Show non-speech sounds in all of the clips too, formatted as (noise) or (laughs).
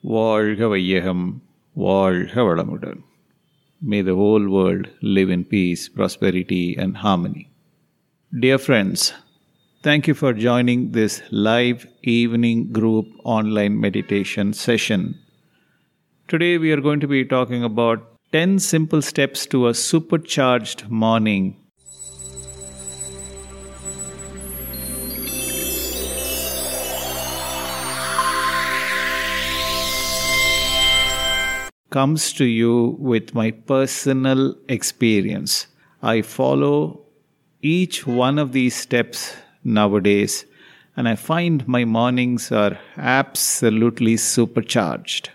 வாழ்க வையகம் வாழ்க வளமுடன் May the whole world live in peace, prosperity, and harmony. Dear friends, thank you for joining this live evening group online meditation session. Today we are going to be talking about 10 simple steps to a supercharged morning Comes to you with my personal experience. I follow each one of these steps nowadays, and I find my mornings are absolutely supercharged.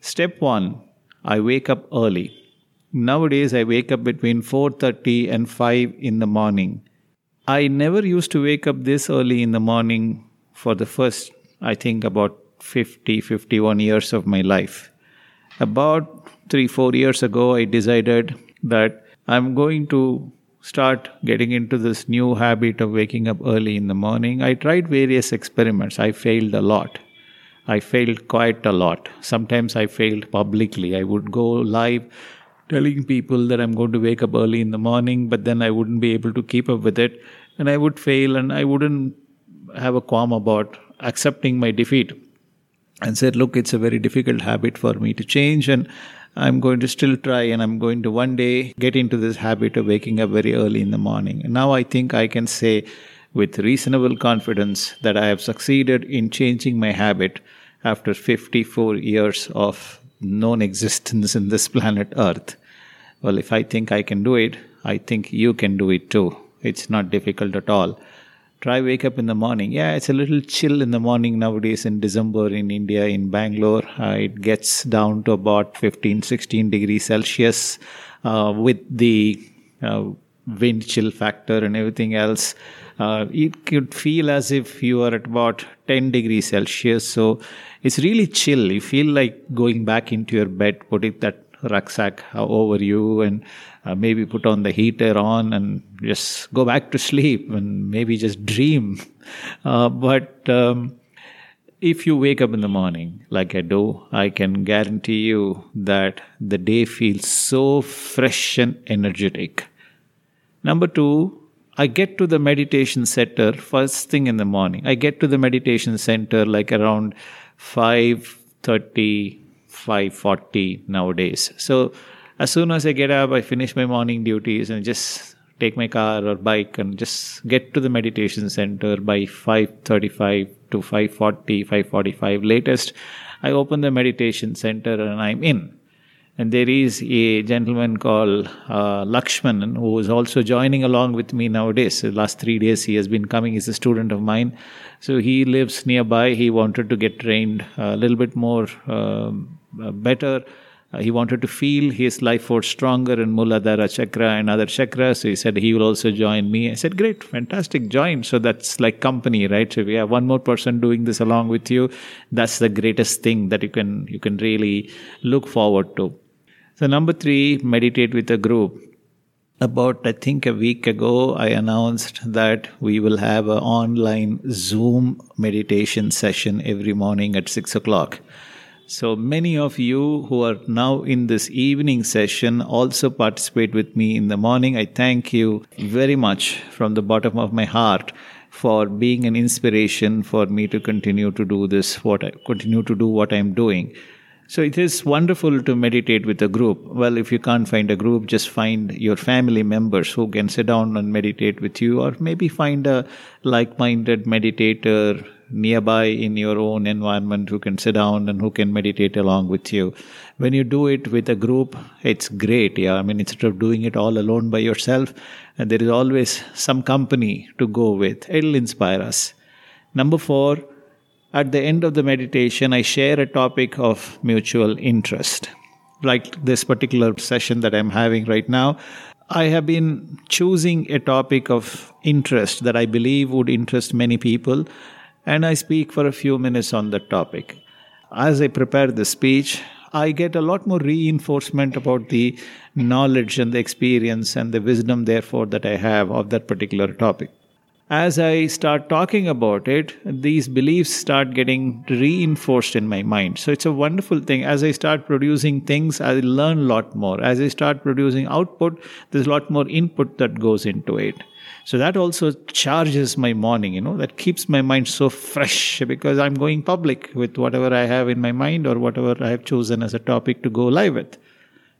Step 1 I wake up early. Nowadays I wake up between 4:30 and 5 in the morning. I never used to wake up this early in the morning for the first I think about 50 51 years of my life. About three, four years ago, I decided that I'm going to start getting into this new habit of waking up early in the morning. I tried various experiments. I failed a lot. I failed quite a lot. Sometimes I failed publicly. I would go live telling people that I'm going to wake up early in the morning, but then I wouldn't be able to keep up with it. And I would fail and I wouldn't have a qualm about accepting my defeat and said, Look, it's a very difficult habit for me to change, and I'm going to still try, and I'm going to one day get into this habit of waking up very early in the morning. And now I think I can say with reasonable confidence that I have succeeded in changing my habit after 54 years of non existence in this planet Earth. Well, if I think I can do it, I think you can do it too. It's not difficult at all try wake up in the morning. Yeah it's a little chill in the morning nowadays in december in india in bangalore. Uh, it gets down to about 15 16 degrees celsius uh, with the uh, wind chill factor and everything else. Uh, it could feel as if you are at about 10 degrees celsius. So it's really chill. You feel like going back into your bed putting that rucksack over you and uh, maybe put on the heater on and just go back to sleep and maybe just dream. (laughs) Uh, but um, if you wake up in the morning like I do, I can guarantee you that the day feels so fresh and energetic. Number two, I get to the meditation center first thing in the morning. I get to the meditation center like around 5:30 5:40 nowadays. So as soon as I get up, I finish my morning duties and just take my car or bike and just get to the meditation center by 5:35 to 5:40, 5:45 latest. I open the meditation center and I'm in. And there is a gentleman called uh, Lakshman who is also joining along with me nowadays. The last three days he has been coming. He's a student of mine. So he lives nearby. He wanted to get trained a little bit more um, better uh, he wanted to feel his life force stronger in Muladhara chakra and other chakras. So he said he will also join me. I said, Great, fantastic, join. So that's like company, right? So we have one more person doing this along with you, that's the greatest thing that you can you can really look forward to. So number three, meditate with a group. About I think a week ago, I announced that we will have an online Zoom meditation session every morning at six o'clock. So many of you who are now in this evening session also participate with me in the morning. I thank you very much from the bottom of my heart for being an inspiration for me to continue to do this, what I continue to do what I'm doing. So it is wonderful to meditate with a group. Well, if you can't find a group, just find your family members who can sit down and meditate with you, or maybe find a like minded meditator nearby in your own environment who can sit down and who can meditate along with you. When you do it with a group, it's great. Yeah, I mean, instead of doing it all alone by yourself, and there is always some company to go with. It'll inspire us. Number four, at the end of the meditation, I share a topic of mutual interest. Like this particular session that I'm having right now, I have been choosing a topic of interest that I believe would interest many people and I speak for a few minutes on the topic. As I prepare the speech, I get a lot more reinforcement about the knowledge and the experience and the wisdom, therefore, that I have of that particular topic. as I start talking about it, these beliefs start getting reinforced in my mind. So it's a wonderful thing. As I start producing things, I learn a lot more. As I start producing output, there's a lot more input that goes into it. So that also charges my morning, you know, that keeps my mind so fresh because I'm going public with whatever I have in my mind or whatever I have chosen as a topic to go live with.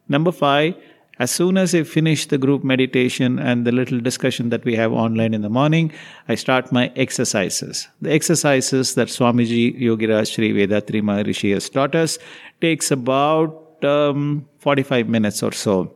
Number five, as soon as I finish the group meditation and the little discussion that we have online in the morning, I start my exercises. The exercises that Swamiji Yogiraj Sri Vethathiri Maharishi has taught us takes about um, 45 minutes or so.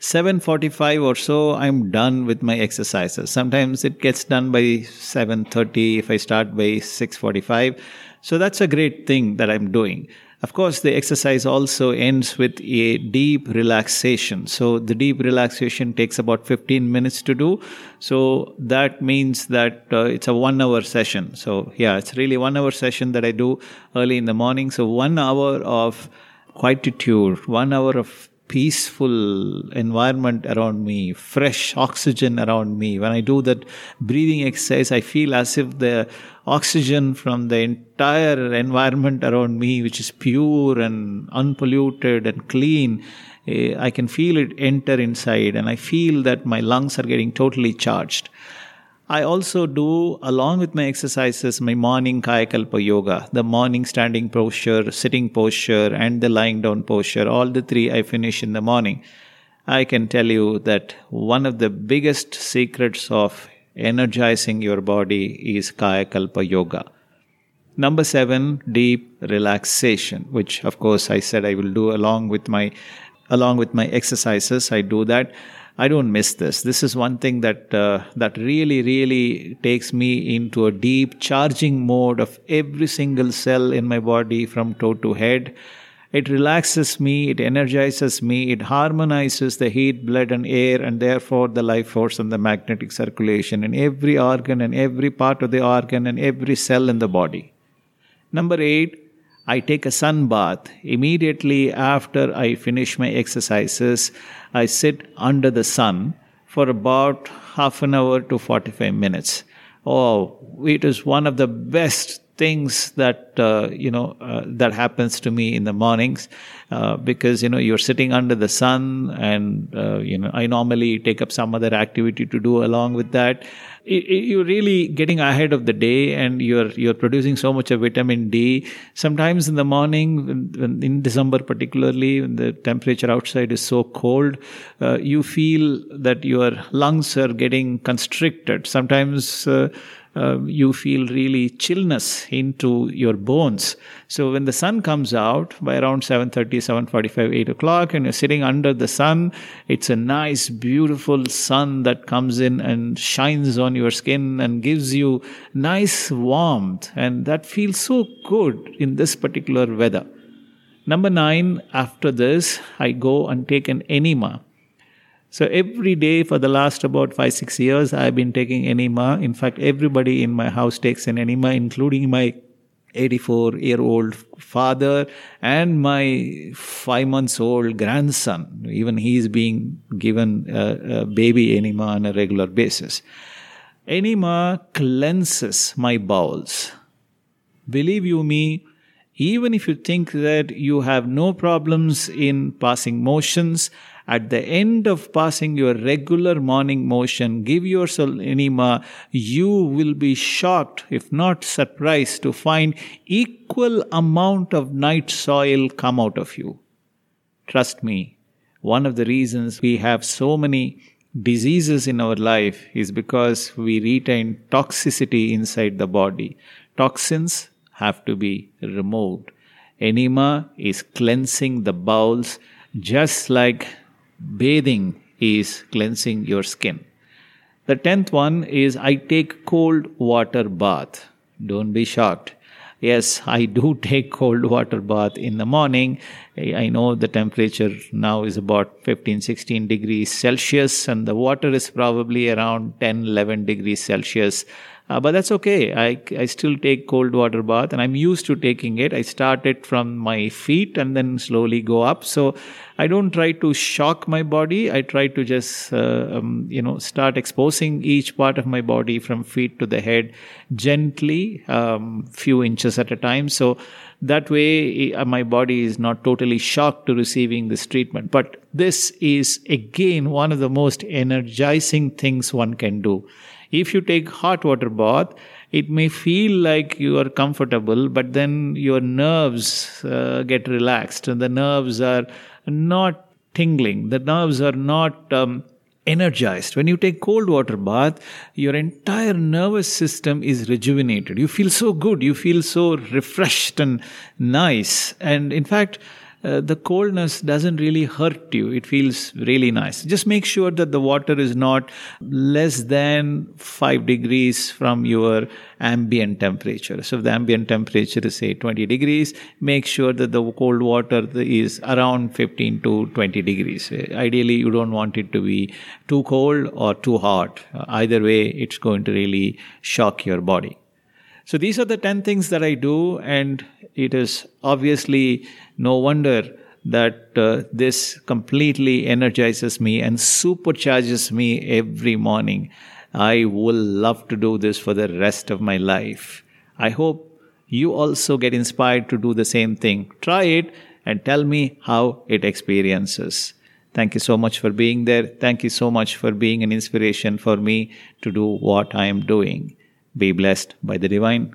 7:45 or so I'm done with my exercises. Sometimes it gets done by 7:30 if I start by 6:45. So that's a great thing that I'm doing. Of course, the exercise also ends with a deep relaxation. So, the deep relaxation takes about 15 minutes to do. So, that means that uh, it's a one hour session. So, yeah, it's really one hour session that I do early in the morning. So, one hour of quietude, one hour of peaceful environment around me, fresh oxygen around me. When I do that breathing exercise, I feel as if the oxygen from the entire environment around me, which is pure and unpolluted and clean, eh, I can feel it enter inside and I feel that my lungs are getting totally charged. I also do, along with my exercises, my morning Kayakalpa yoga, the morning standing posture, sitting posture, and the lying down posture. All the three I finish in the morning. I can tell you that one of the biggest secrets of energizing your body is Kayakalpa yoga. Number seven, deep relaxation, which of course I said I will do along with my along with my exercises. I do that. I don't miss this. This is one thing that uh, that really, really takes me into a deep charging mode of every single cell in my body from toe to head. It relaxes me, it energizes me, it harmonizes the heat, blood, and air, and therefore the life force and the magnetic circulation in every organ and every part of the organ and every cell in the body. Number eight, I take a sun bath. Immediately after I finish my exercises, I sit under the sun for about half an hour to 45 minutes. Oh, it is one of the best things that uh, you know uh, that happens to me in the mornings uh, because you know you're sitting under the sun and uh, you know I normally take up some other activity to do along with that. You're really getting ahead of the day and you're you're producing so much of vitamin D. Sometimes in the morning in December particularly when the temperature outside is so cold uh, you feel that your lungs are getting constricted. Sometimes uh, you feel really chillness into your bones. So when the sun comes out by around 7.30, 7.45, 8 o'clock and you're sitting under the sun, it's a nice, beautiful sun that comes in and shines on your skin and gives you nice warmth. And that feels so good in this particular weather. Number nine, after this, I go and take an enema. So every day for the last about five, six years, I've been taking enema. In fact, everybody in my house takes an enema, including my 84 year old father and my five months old grandson. Even he is being given a, a baby enema on a regular basis. Enema cleanses my bowels. Believe you me, even if you think that you have no problems in passing motions at the end of passing your regular morning motion, give yourself enema, you will be shocked, if not surprised, to find equal amount of night soil come out of you. Trust me, one of the reasons we have so many diseases in our life is because we retain toxicity inside the body. Toxins have to be removed. Enema is cleansing the bowels just like bathing is cleansing your skin. The tenth one is I take cold water bath. Don't be shocked. Yes, I do (laughs) take cold water bath in the morning. I know the temperature now is about 15 16 degrees Celsius and the water is probably around 10 11 degrees Celsius. Uh, but that's okay. I, I still take cold water bath and I'm used to taking it. I start it from my feet and then slowly go up. So I don't try to shock my body. I try to just, uh, um, you know, start exposing each part of my body from feet to the head gently, um, few inches at a time. So that way uh, my body is not totally shocked to receiving this treatment. But this is again one of the most energizing things one can do if you take hot water bath, it may feel like you are comfortable, but then your nerves uh, get relaxed and the nerves are not tingling. The nerves are not um, energized. When you take cold water bath, your entire nervous system is rejuvenated. You feel so good. You feel so refreshed and nice. And in fact, uh, the coldness doesn't really hurt you. It feels really nice. Just make sure that the water is not less than 5 degrees from your ambient temperature. So if the ambient temperature is say 20 degrees, make sure that the cold water is around 15 to 20 degrees. Ideally, you don't want it to be too cold or too hot. Either way, it's going to really shock your body. So these are the 10 things that I do, and it is obviously no wonder that uh, this completely energizes me and supercharges me every morning. I will love to do this for the rest of my life. I hope you also get inspired to do the same thing. Try it and tell me how it experiences. Thank you so much for being there. Thank you so much for being an inspiration for me to do what I am doing. Be blessed by the divine.